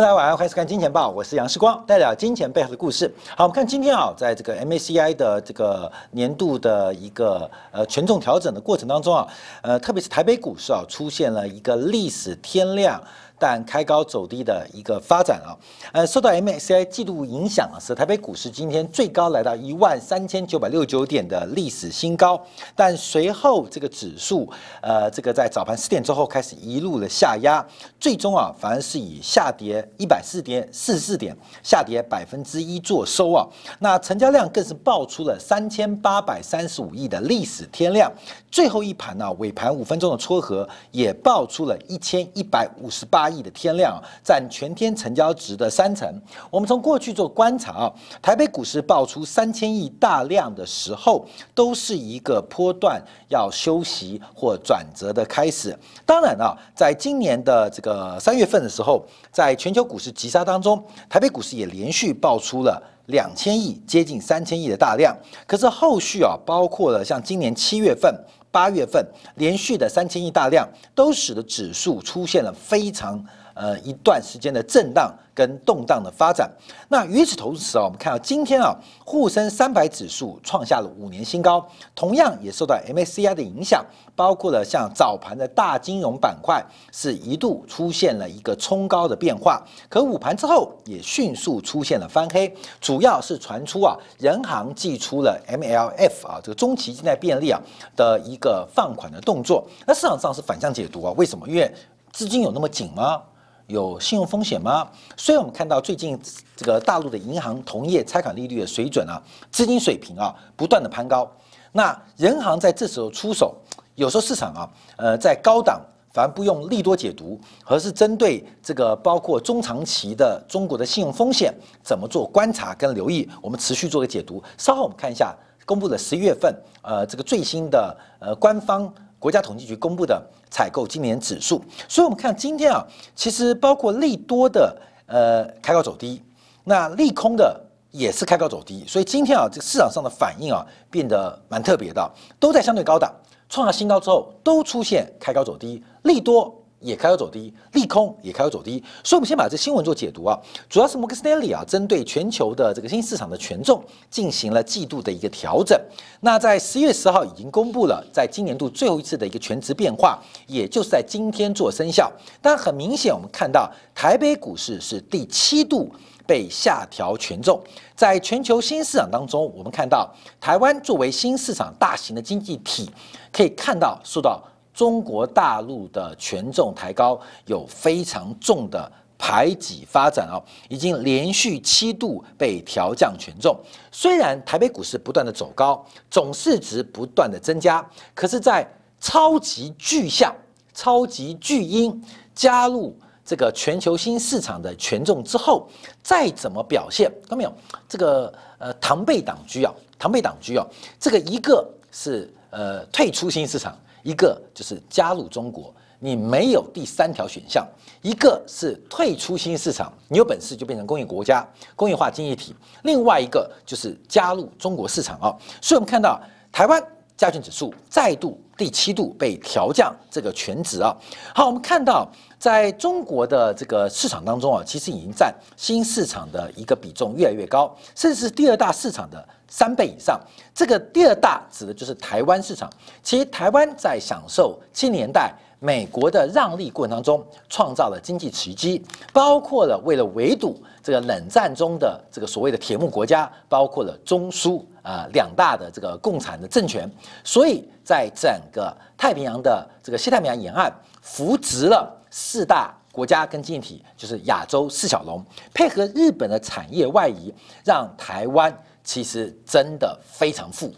大家晚上好，欢迎收看《金钱报》，我是杨世光，带来金钱背后的故事。好，我们看今天啊，在这个 MACI 的这个年度的一个呃权重调整的过程当中啊，呃，特别是台北股市啊，出现了一个历史天量。但开高走低的一个发展啊，呃，受到 MSCI 季度影响啊，使台北股市今天最高来到一万三千九百六九点的历史新高。但随后这个指数，呃，这个在早盘四点之后开始一路的下压，最终啊，反而是以下跌一百四点四四点，下跌百分之一做收啊。那成交量更是爆出了三千八百三十五亿的历史天量。最后一盘呢，尾盘五分钟的撮合也爆出了一千一百五十八。亿的天量占全天成交值的三成。我们从过去做观察啊，台北股市爆出三千亿大量的时候，都是一个波段要休息或转折的开始。当然啊，在今年的这个三月份的时候，在全球股市急杀当中，台北股市也连续爆出了两千亿、接近三千亿的大量。可是后续啊，包括了像今年七月份。八月份连续的三千亿大量，都使得指数出现了非常呃一段时间的震荡。跟动荡的发展。那与此同时啊，我们看到今天啊，沪深三百指数创下了五年新高，同样也受到 MACI 的影响，包括了像早盘的大金融板块是一度出现了一个冲高的变化，可午盘之后也迅速出现了翻黑，主要是传出啊，人行寄出了 MLF 啊这个中期借贷便利啊的一个放款的动作。那市场上是反向解读啊，为什么？因为资金有那么紧吗？有信用风险吗？虽然我们看到最近这个大陆的银行同业拆款利率的水准啊，资金水平啊不断的攀高，那人行在这时候出手，有时候市场啊，呃，在高档反而不用利多解读，而是针对这个包括中长期的中国的信用风险怎么做观察跟留意，我们持续做个解读。稍后我们看一下公布的十一月份呃这个最新的呃官方。国家统计局公布的采购今年指数，所以我们看今天啊，其实包括利多的呃开高走低，那利空的也是开高走低，所以今天啊，这市场上的反应啊变得蛮特别的，都在相对高档创下新高之后，都出现开高走低，利多。也开始走低，利空也开始走低，所以我们先把这新闻做解读啊，主要是摩根斯丹利啊，针对全球的这个新市场的权重进行了季度的一个调整。那在十月十号已经公布了，在今年度最后一次的一个全值变化，也就是在今天做生效。但很明显，我们看到台北股市是第七度被下调权重。在全球新市场当中，我们看到台湾作为新市场大型的经济体，可以看到受到。中国大陆的权重抬高有非常重的排挤发展啊，已经连续七度被调降权重。虽然台北股市不断的走高，总市值不断的增加，可是，在超级巨象、超级巨婴加入这个全球新市场的权重之后，再怎么表现，看到没有？这个呃，唐贝党居啊，唐贝党居啊，这个一个是呃退出新市场。一个就是加入中国，你没有第三条选项；一个是退出新兴市场，你有本事就变成工业国家、工业化经济体；另外一个就是加入中国市场啊。所以我们看到台湾加权指数再度第七度被调降这个全值啊。好，我们看到在中国的这个市场当中啊，其实已经占新市场的一个比重越来越高，甚至是第二大市场的。三倍以上，这个第二大指的就是台湾市场。其实台湾在享受七年代美国的让利过程当中，创造了经济奇迹，包括了为了围堵这个冷战中的这个所谓的铁幕国家，包括了中苏啊两大的这个共产的政权，所以在整个太平洋的这个西太平洋沿岸扶植了四大国家跟经济体，就是亚洲四小龙，配合日本的产业外移，让台湾。其实真的非常富，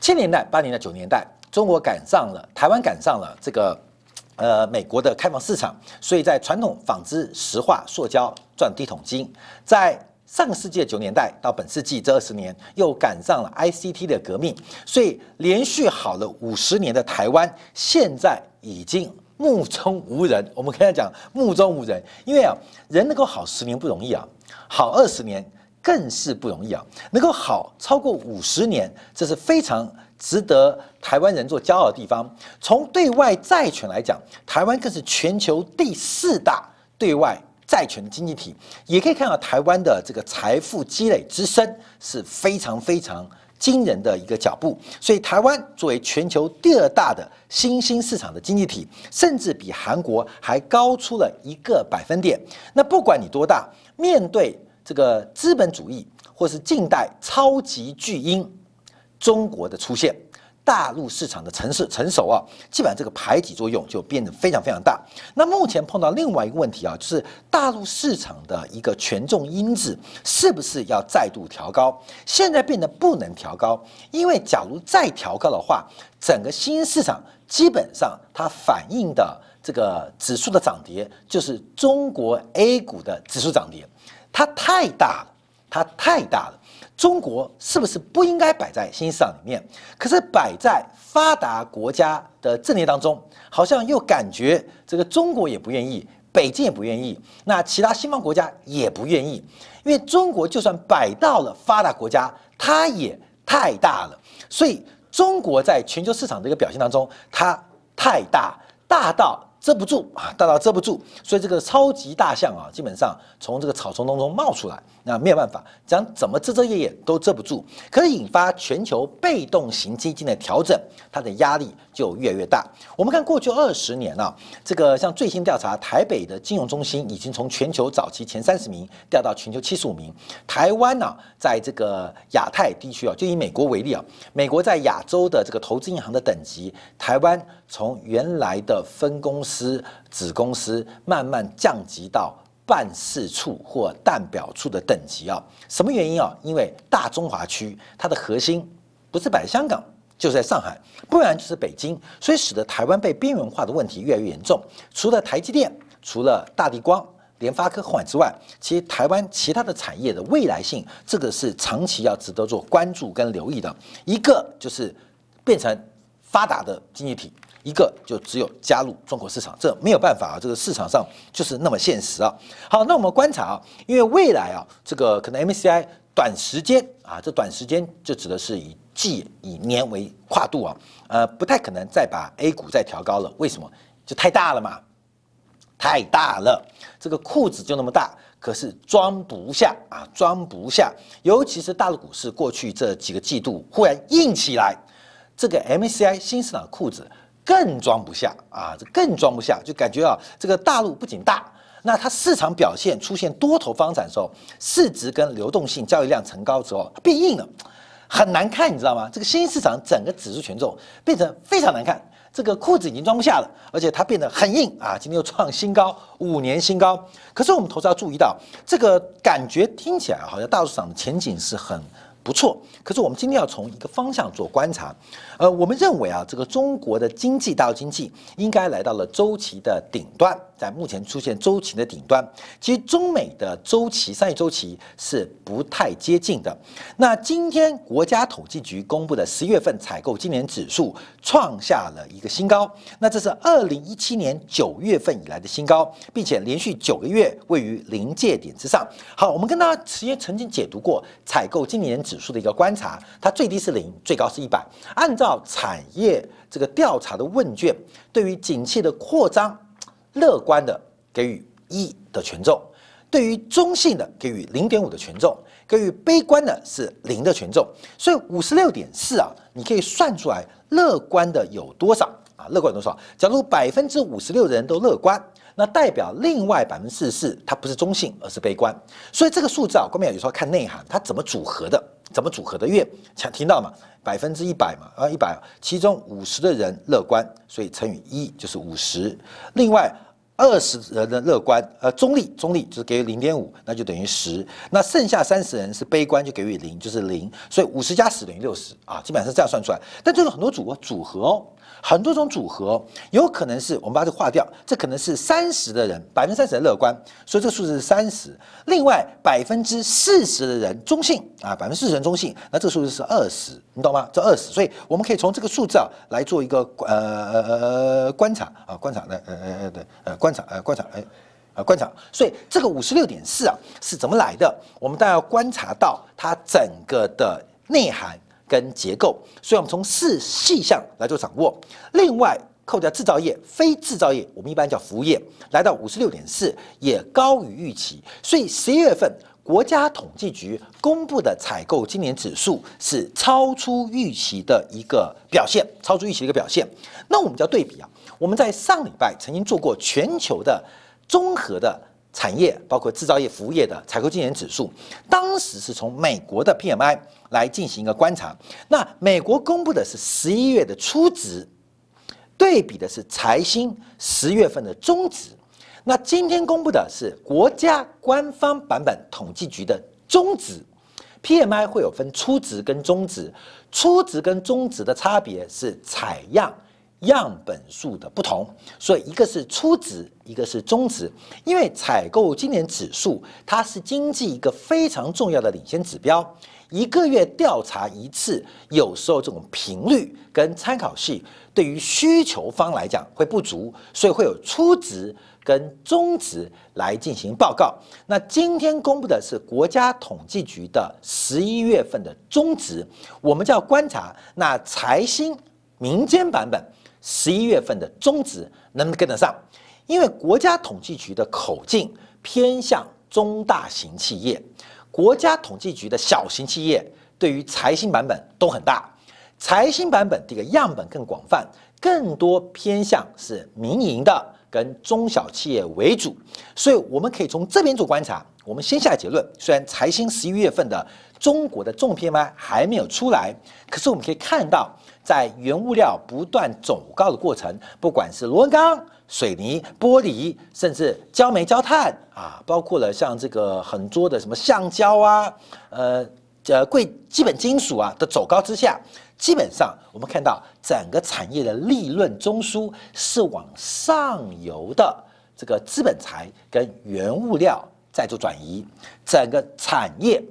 七年代、八年代、九年代，中国赶上了，台湾赶上了这个，呃，美国的开放市场，所以在传统纺织、石化、塑胶赚第一桶金。在上个世纪九年代到本世纪这二十年，又赶上了 ICT 的革命，所以连续好了五十年的台湾，现在已经目中无人。我们可以讲目中无人，因为啊，人能够好十年不容易啊，好二十年。更是不容易啊！能够好超过五十年，这是非常值得台湾人做骄傲的地方。从对外债权来讲，台湾更是全球第四大对外债权经济体，也可以看到台湾的这个财富积累之深是非常非常惊人的一个脚步。所以，台湾作为全球第二大的新兴市场的经济体，甚至比韩国还高出了一个百分点。那不管你多大，面对这个资本主义或是近代超级巨婴中国的出现。大陆市场的成市成熟啊，基本上这个排挤作用就变得非常非常大。那目前碰到另外一个问题啊，就是大陆市场的一个权重因子是不是要再度调高？现在变得不能调高，因为假如再调高的话，整个新市场基本上它反映的这个指数的涨跌，就是中国 A 股的指数涨跌，它太大了，它太大了。中国是不是不应该摆在新市场里面？可是摆在发达国家的阵列当中，好像又感觉这个中国也不愿意，北京也不愿意，那其他西方国家也不愿意，因为中国就算摆到了发达国家，它也太大了。所以中国在全球市场的一个表现当中，它太大，大到。遮不住啊，大到遮不住，所以这个超级大象啊，基本上从这个草丛当中冒出来，那没有办法，讲怎么遮遮掩掩都遮不住，可以引发全球被动型基金的调整，它的压力就越来越大。我们看过去二十年啊，这个像最新调查，台北的金融中心已经从全球早期前三十名掉到全球七十五名，台湾呢，在这个亚太地区啊，就以美国为例啊，美国在亚洲的这个投资银行的等级，台湾。从原来的分公司、子公司慢慢降级到办事处或代表处的等级啊？什么原因啊？因为大中华区它的核心不是摆香港，就是在上海，不然就是北京，所以使得台湾被边缘化的问题越来越严重。除了台积电、除了大地光、联发科、宏之外，其实台湾其他的产业的未来性，这个是长期要值得做关注跟留意的。一个就是变成发达的经济体。一个就只有加入中国市场，这没有办法啊，这个市场上就是那么现实啊。好，那我们观察啊，因为未来啊，这个可能 M C I 短时间啊，这短时间就指的是以季以年为跨度啊，呃，不太可能再把 A 股再调高了。为什么？就太大了嘛，太大了，这个裤子就那么大，可是装不下啊，装不下。尤其是大陆股市过去这几个季度忽然硬起来，这个 MCI 新市场的裤子。更装不下啊！这更装不下，就感觉啊，这个大陆不仅大，那它市场表现出现多头发展的时候，市值跟流动性交易量成高之后变硬了，很难看，你知道吗？这个新兴市场整个指数权重变成非常难看，这个裤子已经装不下了，而且它变得很硬啊！今天又创新高，五年新高。可是我们投资要注意到，这个感觉听起来好像大市场的前景是很。不错，可是我们今天要从一个方向做观察，呃，我们认为啊，这个中国的经济大经济应该来到了周期的顶端，在目前出现周期的顶端。其实中美的周期商业周期是不太接近的。那今天国家统计局公布的十月份采购经理指数创下了一个新高，那这是二零一七年九月份以来的新高，并且连续九个月位于临界点之上。好，我们跟大家之前曾经解读过采购经理人数的一个观察，它最低是零，最高是一百。按照产业这个调查的问卷，对于景气的扩张，乐观的给予一的权重，对于中性的给予零点五的权重，给予悲观的是零的权重。所以五十六点四啊，你可以算出来乐观的有多少啊？乐观多少？假如百分之五十六的人都乐观。那代表另外百分之四十四，它不是中性，而是悲观。所以这个数字啊，关键有时候看内涵，它怎么组合的，怎么组合的越强，听到吗？百分之一百嘛，啊一百，其中五十的人乐观，所以乘以一就是五十。另外二十人的乐观，呃中立，中立就是给予零点五，那就等于十。那剩下三十人是悲观，就给予零，就是零。所以五十加十等于六十啊，基本上是这样算出来。但这个很多组合组合哦。很多种组合，有可能是我们把这划掉，这可能是三十的人，百分之三十的乐观，所以这个数字是三十。另外百分之四十的人中性啊，百分之四十人中性，那这个数字是二十，你懂吗？这二十，所以我们可以从这个数字啊来做一个呃呃观察啊观察的呃呃呃对呃观察呃观察哎呃观察，所以这个五十六点四啊是怎么来的？我们大家要观察到它整个的内涵。跟结构，所以我们从四细项来做掌握。另外，扣掉制造业、非制造业，我们一般叫服务业，来到五十六点四，也高于预期。所以十一月份国家统计局公布的采购经理指数是超出预期的一个表现，超出预期的一个表现。那我们就要对比啊，我们在上礼拜曾经做过全球的综合的产业，包括制造业、服务业的采购经理指数，当时是从美国的 PMI 来进行一个观察。那美国公布的是十一月的初值。对比的是财新十月份的中值，那今天公布的是国家官方版本统计局的中值，PMI 会有分初值跟中值，初值跟中值的差别是采样样本数的不同，所以一个是初值，一个是中值，因为采购今年指数它是经济一个非常重要的领先指标。一个月调查一次，有时候这种频率跟参考系对于需求方来讲会不足，所以会有初值跟中值来进行报告。那今天公布的是国家统计局的十一月份的中值，我们就要观察那财新民间版本十一月份的中值能不能跟得上，因为国家统计局的口径偏向中大型企业。国家统计局的小型企业对于财新版本都很大，财新版本这个样本更广泛，更多偏向是民营的跟中小企业为主，所以我们可以从这边做观察。我们先下结论，虽然财新十一月份的中国的重 PMI 还没有出来，可是我们可以看到，在原物料不断走高的过程，不管是螺纹钢。水泥、玻璃，甚至焦煤、焦炭啊，包括了像这个很多的什么橡胶啊，呃，呃，贵基本金属啊的走高之下，基本上我们看到整个产业的利润中枢是往上游的这个资本财跟原物料在做转移，整个产业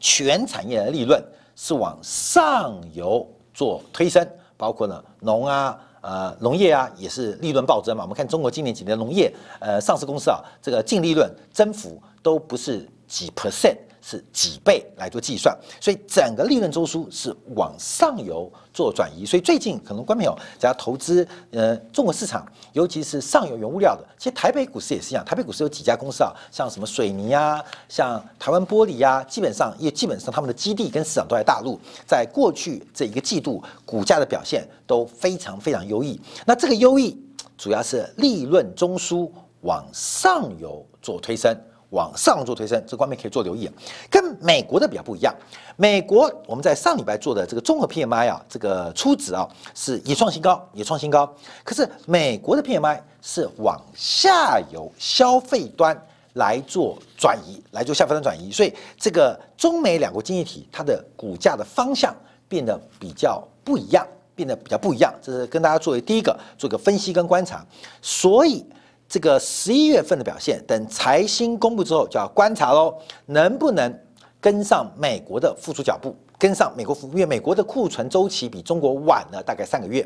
全产业的利润是往上游做推升，包括呢农啊。呃，农业啊也是利润暴增嘛。我们看中国今年几年农业，呃，上市公司啊，这个净利润增幅都不是几 percent。是几倍来做计算，所以整个利润周枢是往上游做转移。所以最近可能观众朋友只要投资呃中国市场，尤其是上游原物料的，其实台北股市也是一样。台北股市有几家公司啊，像什么水泥啊，像台湾玻璃呀，基本上也基本上他们的基地跟市场都在大陆。在过去这一个季度，股价的表现都非常非常优异。那这个优异主要是利润中枢往上游做推升。往上做推升，这方面可以做留意。跟美国的比较不一样，美国我们在上礼拜做的这个综合 PMI 啊，这个初值啊是也创新高，也创新高。可是美国的 PMI 是往下游消费端来做转移，来做下费端转移，所以这个中美两国经济体它的股价的方向变得比较不一样，变得比较不一样。这是跟大家作为第一个做个分析跟观察，所以。这个十一月份的表现，等财新公布之后就要观察喽，能不能跟上美国的复苏脚步，跟上美国复，因为美国的库存周期比中国晚了大概三个月，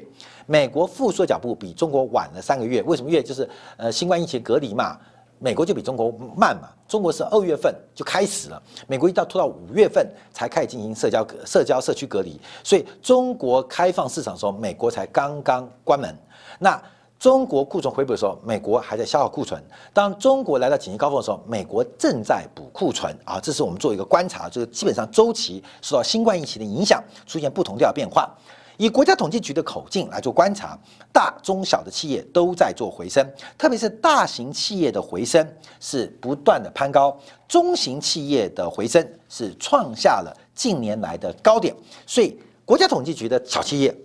美国复苏的脚步比中国晚了三个月，为什么月？就是呃新冠疫情隔离嘛，美国就比中国慢嘛，中国是二月份就开始了，美国一到拖到五月份才开始进行社交隔社交社区隔离，所以中国开放市场的时候，美国才刚刚关门，那。中国库存回补的时候，美国还在消耗库存；当中国来到紧急高峰的时候，美国正在补库存啊！这是我们做一个观察，就是基本上周期受到新冠疫情的影响，出现不同调变化。以国家统计局的口径来做观察，大中小的企业都在做回升，特别是大型企业的回升是不断的攀高，中型企业的回升是创下了近年来的高点。所以国家统计局的小企业。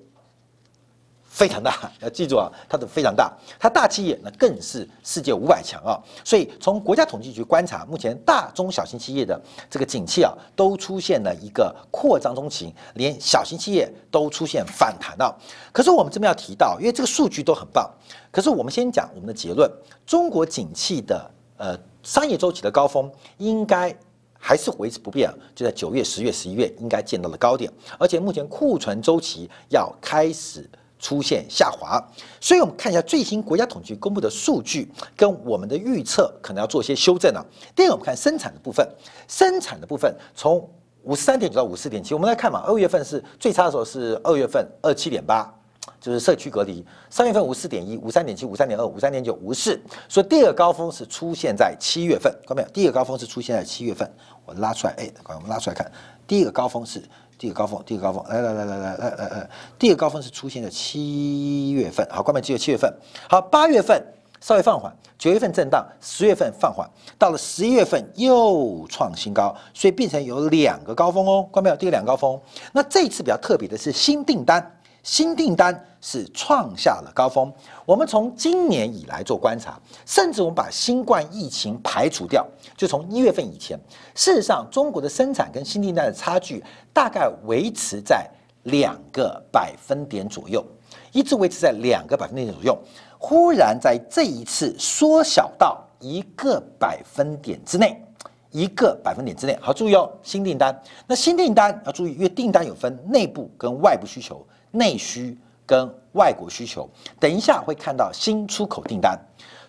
非常大，要记住啊，它的非常大，它大企业那更是世界五百强啊。所以从国家统计局观察，目前大中小型企业的这个景气啊，都出现了一个扩张中期，连小型企业都出现反弹了。可是我们这边要提到，因为这个数据都很棒，可是我们先讲我们的结论：中国景气的呃商业周期的高峰应该还是维持不变，就在九月、十月、十一月应该见到了高点，而且目前库存周期要开始。出现下滑，所以我们看一下最新国家统计公布的数据，跟我们的预测可能要做一些修正了。第二个，我们看生产的部分，生产的部分从五十三点九到五四点七，我们来看嘛，二月份是最差的时候是二月份二七点八，就是社区隔离。三月份五四点一、五三点七、五三点二、五三点九、五四，所以第二个高峰是出现在七月份，看到没有？第一个高峰是出现在七月份，我拉出来，哎，我们拉出来看，第一个高峰是第一个高峰，第一个高峰，来来来来来来来来，第一个高峰是出现在七月份，好，关门只有七月份，好，八月份稍微放缓，九月份震荡，十月份放缓，到了十一月份又创新高，所以变成有两个高峰哦，关门有？第二两个高峰，那这一次比较特别的是新订单。新订单是创下了高峰。我们从今年以来做观察，甚至我们把新冠疫情排除掉，就从一月份以前，事实上中国的生产跟新订单的差距大概维持在两个百分点左右，一直维持在两个百分点左右。忽然在这一次缩小到一个百分点之内，一个百分点之内。好，注意哦，新订单。那新订单要注意，因为订单有分内部跟外部需求。内需跟外国需求，等一下会看到新出口订单，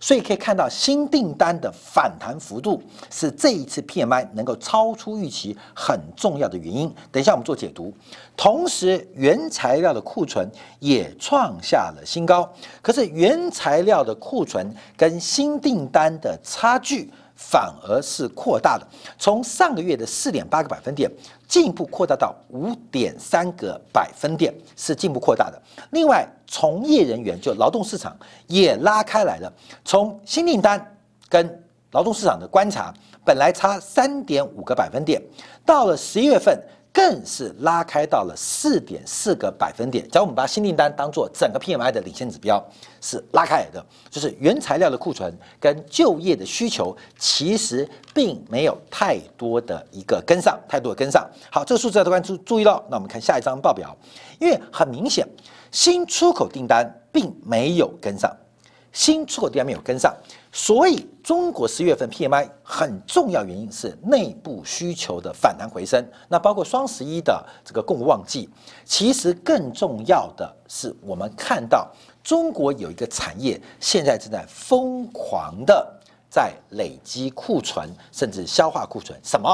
所以可以看到新订单的反弹幅度是这一次 PMI 能够超出预期很重要的原因。等一下我们做解读，同时原材料的库存也创下了新高，可是原材料的库存跟新订单的差距。反而是扩大的，从上个月的四点八个百分点进一步扩大到五点三个百分点，是进一步扩大的。另外，从业人员就劳动市场也拉开来了，从新订单跟劳动市场的观察，本来差三点五个百分点，到了十一月份。更是拉开到了四点四个百分点。假如我们把新订单当做整个 PMI 的领先指标，是拉开来的，就是原材料的库存跟就业的需求其实并没有太多的一个跟上，太多的跟上。好，这个数字要关注注意到。那我们看下一张报表，因为很明显，新出口订单并没有跟上。新出口订单没有跟上，所以中国十月份 PMI 很重要原因是内部需求的反弹回升。那包括双十一的这个购物旺季，其实更重要的是我们看到中国有一个产业现在正在疯狂的在累积库存，甚至消化库存。什么？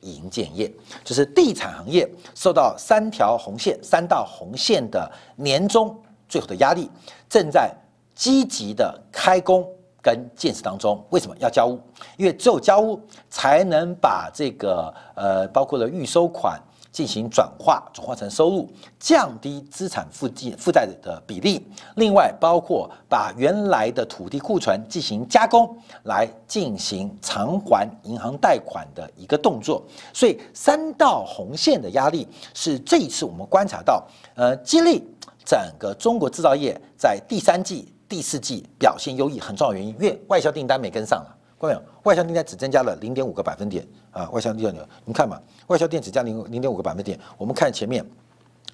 银建业，就是地产行业受到三条红线、三道红线的年终最后的压力，正在。积极的开工跟建设当中，为什么要交屋？因为只有交屋，才能把这个呃，包括了预收款进行转化，转化成收入，降低资产负债负债的比例。另外，包括把原来的土地库存进行加工，来进行偿还银行贷款的一个动作。所以，三道红线的压力是这一次我们观察到，呃，激励整个中国制造业在第三季。第四季表现优异，很重要原因，因为外销订单没跟上了，看到没有？外销订单只增加了零点五个百分点啊，外销订单，你看嘛，外销电子加零零点五个百分点。我们看前面，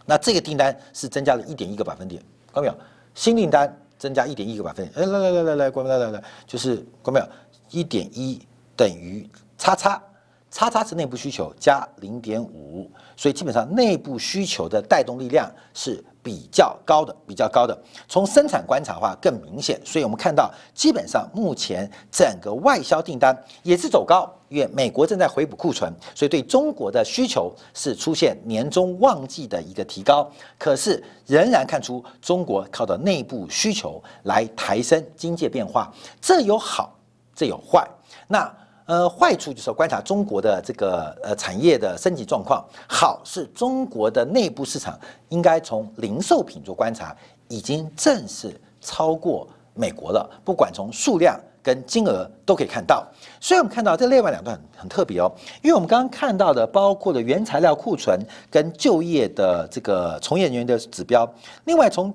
那这个订单是增加了一点一个百分点，看到没有？新订单增加一点一个百分点，哎，来来来来来，关来来来，就是看到没有？一点一等于叉叉。叉叉是内部需求加零点五，所以基本上内部需求的带动力量是比较高的，比较高的。从生产观察的话更明显，所以我们看到基本上目前整个外销订单也是走高，因为美国正在回补库存，所以对中国的需求是出现年终旺季的一个提高。可是仍然看出中国靠的内部需求来抬升经济变化，这有好，这有坏。那。呃，坏处就是观察中国的这个呃产业的升级状况。好，是中国的内部市场应该从零售品做观察，已经正式超过美国了。不管从数量跟金额都可以看到。所以我们看到这另外两段很特别哦，因为我们刚刚看到的包括了原材料库存跟就业的这个从业人员的指标，另外从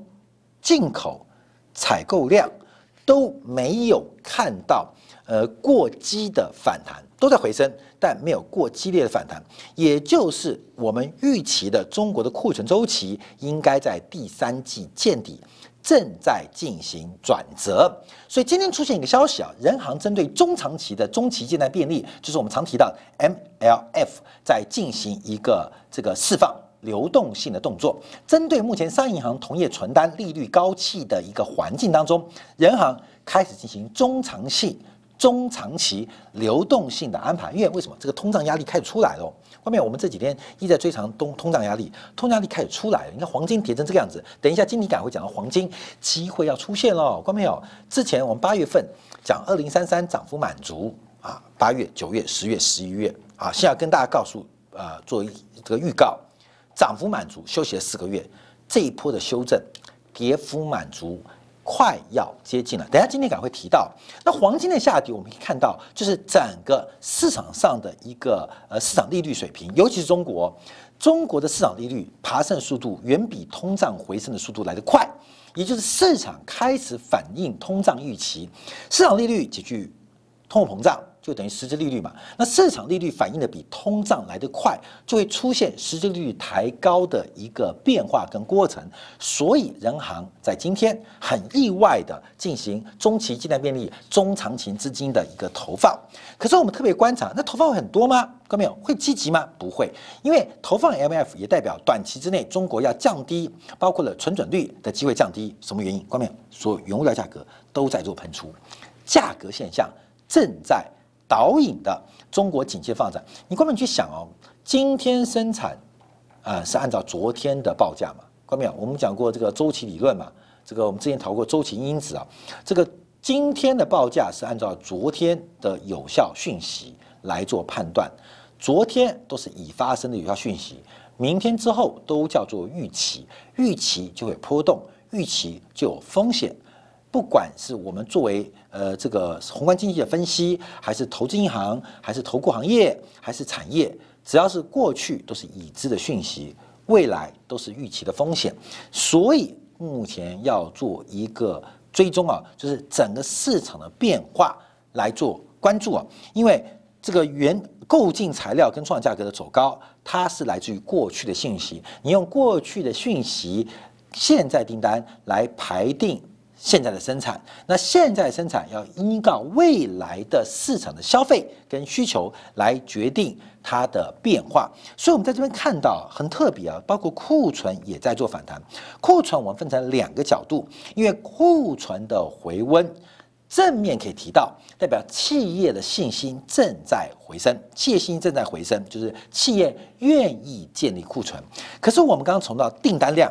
进口采购量都没有看到。呃，过激的反弹都在回升，但没有过激烈的反弹，也就是我们预期的中国的库存周期应该在第三季见底，正在进行转折。所以今天出现一个消息啊，人行针对中长期的中期借贷便利，就是我们常提到 MLF，在进行一个这个释放流动性的动作。针对目前商业银行同业存单利率高企的一个环境当中，人行开始进行中长期。中长期流动性的安排。因为为什么这个通胀压力开始出来了？外面我们这几天一直在追查通通胀压力，通胀压力开始出来了。你看黄金跌成这个样子，等一下经理感会讲到黄金机会要出现了。关没有？之前我们八月份讲二零三三涨幅满足啊，八月、九月、十月、十一月啊，现在跟大家告诉啊，做这个预告，涨幅满足，休息了四个月，这一波的修正，跌幅满足。快要接近了，等下今天赶会提到，那黄金的下跌，我们可以看到，就是整个市场上的一个呃市场利率水平，尤其是中国，中国的市场利率爬升速度远比通胀回升的速度来得快，也就是市场开始反映通胀预期，市场利率解决通货膨胀。就等于实质利率嘛，那市场利率反映的比通胀来得快，就会出现实质利率抬高的一个变化跟过程。所以，人行在今天很意外的进行中期借贷便利、中长期资金的一个投放。可是我们特别观察，那投放会很多吗？各位没有？会积极吗？不会，因为投放 M F 也代表短期之内中国要降低，包括了存准率的机会降低。什么原因？各位没有？所有原物料价格都在做喷出，价格现象正在。导引的中国经济发展，你关门去想哦，今天生产啊是按照昨天的报价嘛？关没有？我们讲过这个周期理论嘛？这个我们之前讨过周期因子啊，这个今天的报价是按照昨天的有效讯息来做判断，昨天都是已发生的有效讯息，明天之后都叫做预期，预期就会波动，预期就有风险。不管是我们作为呃这个宏观经济的分析，还是投资银行，还是投顾行业，还是产业，只要是过去都是已知的讯息，未来都是预期的风险，所以目前要做一个追踪啊，就是整个市场的变化来做关注啊，因为这个原购进材料跟创价格的走高，它是来自于过去的信息，你用过去的讯息，现在订单来排定。现在的生产，那现在生产要依靠未来的市场的消费跟需求来决定它的变化，所以我们在这边看到很特别啊，包括库存也在做反弹。库存我们分成两个角度，因为库存的回温正面可以提到，代表企业的信心正在回升，企业信心正在回升，就是企业愿意建立库存。可是我们刚刚从到订单量、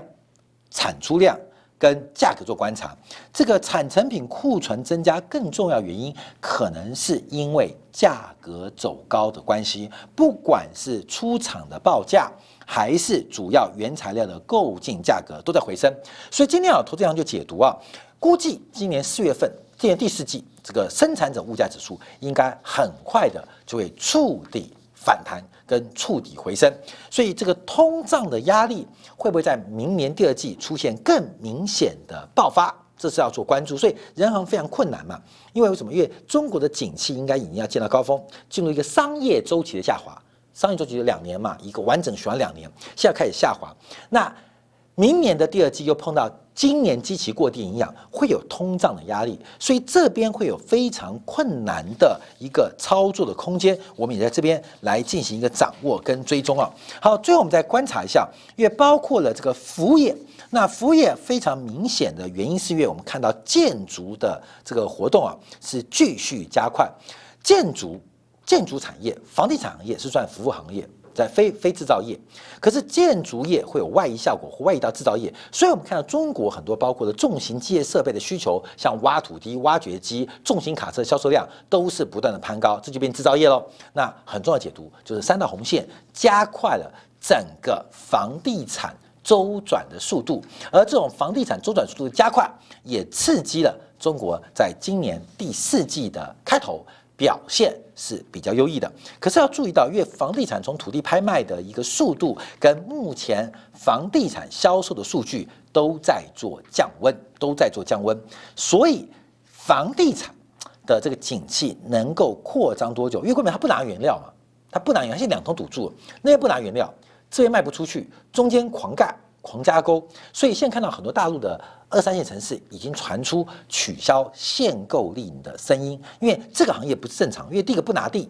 产出量。跟价格做观察，这个产成品库存增加更重要原因，可能是因为价格走高的关系，不管是出厂的报价，还是主要原材料的购进价格都在回升。所以今天啊，投资行就解读啊，估计今年四月份，今年第四季这个生产者物价指数应该很快的就会触底反弹。跟触底回升，所以这个通胀的压力会不会在明年第二季出现更明显的爆发？这是要做关注。所以人行非常困难嘛，因为为什么？因为中国的景气应该已经要见到高峰，进入一个商业周期的下滑。商业周期有两年嘛，一个完整循环两年，现在开始下滑。那明年的第二季又碰到。今年机器过低营养会有通胀的压力，所以这边会有非常困难的一个操作的空间。我们也在这边来进行一个掌握跟追踪啊。好，最后我们再观察一下，因为包括了这个服务业，那服务业非常明显的原因是因为我们看到建筑的这个活动啊是继续加快，建筑建筑产业、房地产行业是算服务行业。在非非制造业，可是建筑业会有外移效果，或外移到制造业，所以我们看到中国很多包括的重型机械设备的需求，像挖土机、挖掘机、重型卡车销售量都是不断的攀高，这就变制造业喽。那很重要的解读就是三道红线加快了整个房地产周转的速度，而这种房地产周转速度的加快，也刺激了中国在今年第四季的开头。表现是比较优异的，可是要注意到，因为房地产从土地拍卖的一个速度跟目前房地产销售的数据都在做降温，都在做降温，所以房地产的这个景气能够扩张多久？因为根本它不拿原料嘛，它不拿原料，现在两头堵住，那边不拿原料，这边卖不出去，中间狂干。狂加工，所以现在看到很多大陆的二三线城市已经传出取消限购令的声音，因为这个行业不是正常，因为第一个不拿地，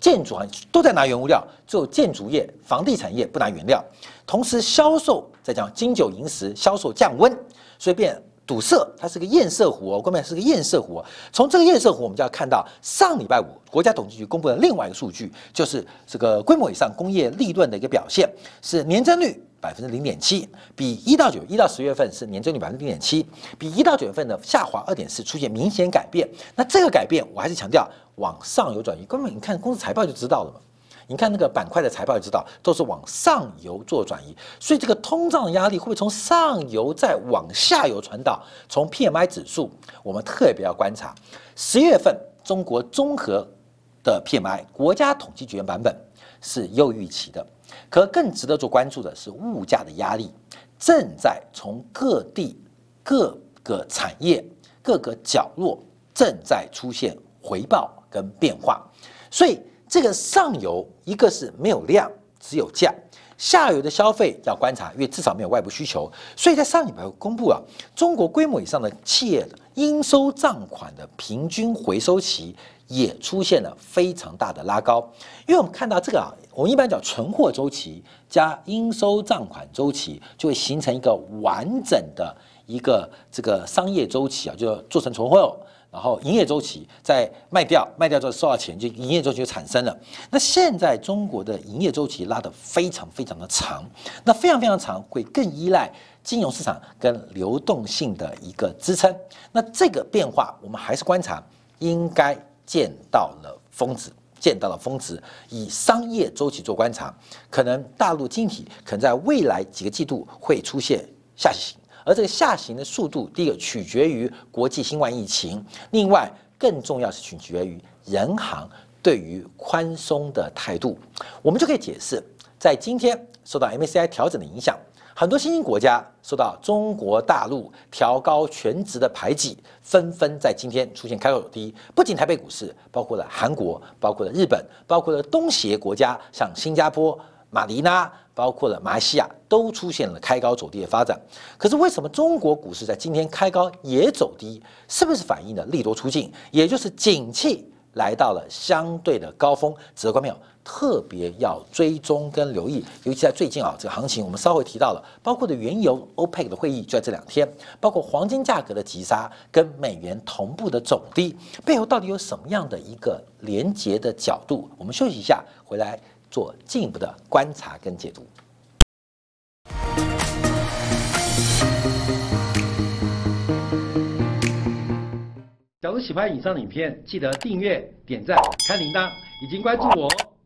建筑行业都在拿原物料，只有建筑业、房地产业不拿原料，同时销售在讲金九银十销售降温，所以变堵塞，它是个堰塞湖哦，后面是个堰塞湖。从这个堰塞湖，我们就要看到上礼拜五国家统计局公布的另外一个数据，就是这个规模以上工业利润的一个表现，是年增率百分之零点七，比一到九一到十月份是年增率百分之零点七，比一到九月份的下滑二点四出现明显改变。那这个改变，我还是强调往上游转移。根本你看公司财报就知道了嘛。你看那个板块的财报就知道，都是往上游做转移，所以这个通胀压力会不会从上游再往下游传导？从 PMI 指数，我们特别要观察，十月份中国综合的 PMI，国家统计局版本是优预期的，可更值得做关注的是物价的压力正在从各地各个产业各个角落正在出现回报跟变化，所以。这个上游一个是没有量，只有价；下游的消费要观察，因为至少没有外部需求。所以在上礼拜公布啊，中国规模以上的企业应收账款的平均回收期也出现了非常大的拉高。因为我们看到这个啊，我们一般讲存货周期加应收账款周期，就会形成一个完整的一个这个商业周期啊，就做成存货。然后营业周期再卖掉，卖掉之后收到钱，就营业周期就产生了。那现在中国的营业周期拉得非常非常的长，那非常非常长，会更依赖金融市场跟流动性的一个支撑。那这个变化，我们还是观察，应该见到了峰值，见到了峰值。以商业周期做观察，可能大陆经济体可能在未来几个季度会出现下行。而这个下行的速度，第一个取决于国际新冠疫情，另外更重要是取决于人行对于宽松的态度。我们就可以解释，在今天受到 MACI 调整的影响，很多新兴国家受到中国大陆调高全值的排挤，纷纷在今天出现开高走低。不仅台北股市，包括了韩国，包括了日本，包括了东协国家，像新加坡。马尼拉，包括了马来西亚，都出现了开高走低的发展。可是为什么中国股市在今天开高也走低？是不是反映了利多出尽，也就是景气来到了相对的高峰？值得观众特别要追踪跟留意。尤其在最近啊，这个行情我们稍微提到了，包括的原油 OPEC 的会议就在这两天，包括黄金价格的急杀跟美元同步的走低，背后到底有什么样的一个连结的角度？我们休息一下，回来。做进一步的观察跟解读。假如喜欢以上的影片，记得订阅、点赞、开铃铛，已经关注我哦。